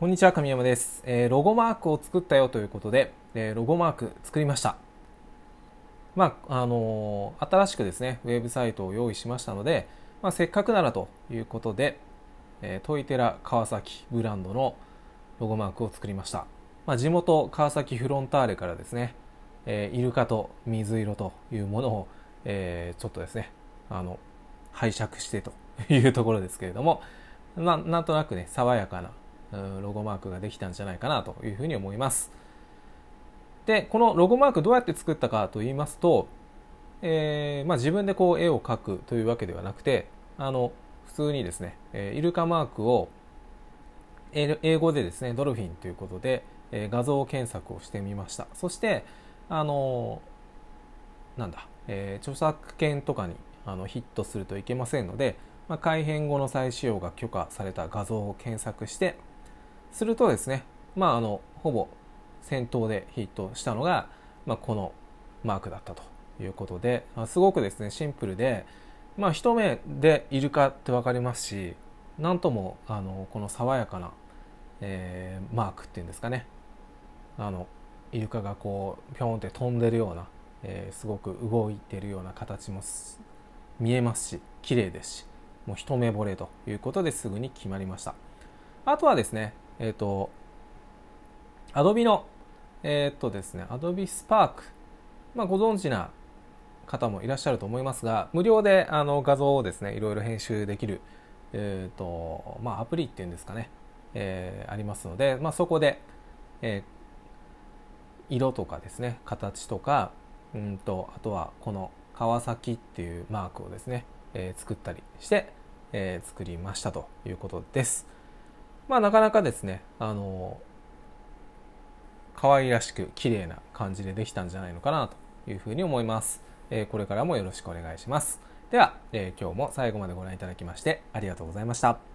こんにちは、神山です、えーロゴマークを作ったよということで、えーロゴマーク作りました。まあ、あのー新しくですね、ウェブサイトを用意しましたので、まあ、せっかくならということで、えートイテラ川崎ブランドのロゴマークを作りました。まあ、地元川崎フロンターレからですね、えーイルカと水色というものを、えーちょっとですね、あの、拝借してというところですけれども、ななんとなくね、爽やかなロゴマークができたんじゃないかなというふうに思います。で、このロゴマークどうやって作ったかと言いますと、えーまあ、自分でこう絵を描くというわけではなくて、あの、普通にですね、イルカマークを英語でですね、ドルフィンということで、え画像検索をしてみました。そして、あのなんだ、えー著作権とかにあのヒットするといけませんので、まあ、改変後の再使用が許可された画像を検索してするとですね、まあ、あのほぼ先頭でヒットしたのが、まあ、このマークだったということですごくですねシンプルで、まあ、一目でイルカって分かりますしなんともあのこの爽やかな、えーマークっていうんですかね。あのイルカがこうピョンって飛んでるような、えーすごく動いてるような形も見えますし綺麗ですしもう一目惚れということですぐに決まりました。あとはですねえっ、と Adobe のえっ、とですね Adobe Spark まあご存知な方もいらっしゃると思いますが無料であの画像をですねいろいろ編集できるえっ、とまあアプリっていうんですかね、えーありますので、まあ、そこで、えー色とかですね形とかうんとあとはこの川崎っていうマークをですね、えー作ったりして、えー作りましたということです。まあなかなかですねあの可愛らしく綺麗な感じでできたんじゃないのかなというふうに思います、えーこれからもよろしくお願いします。では、えー今日も最後までご覧いただきましてありがとうございました。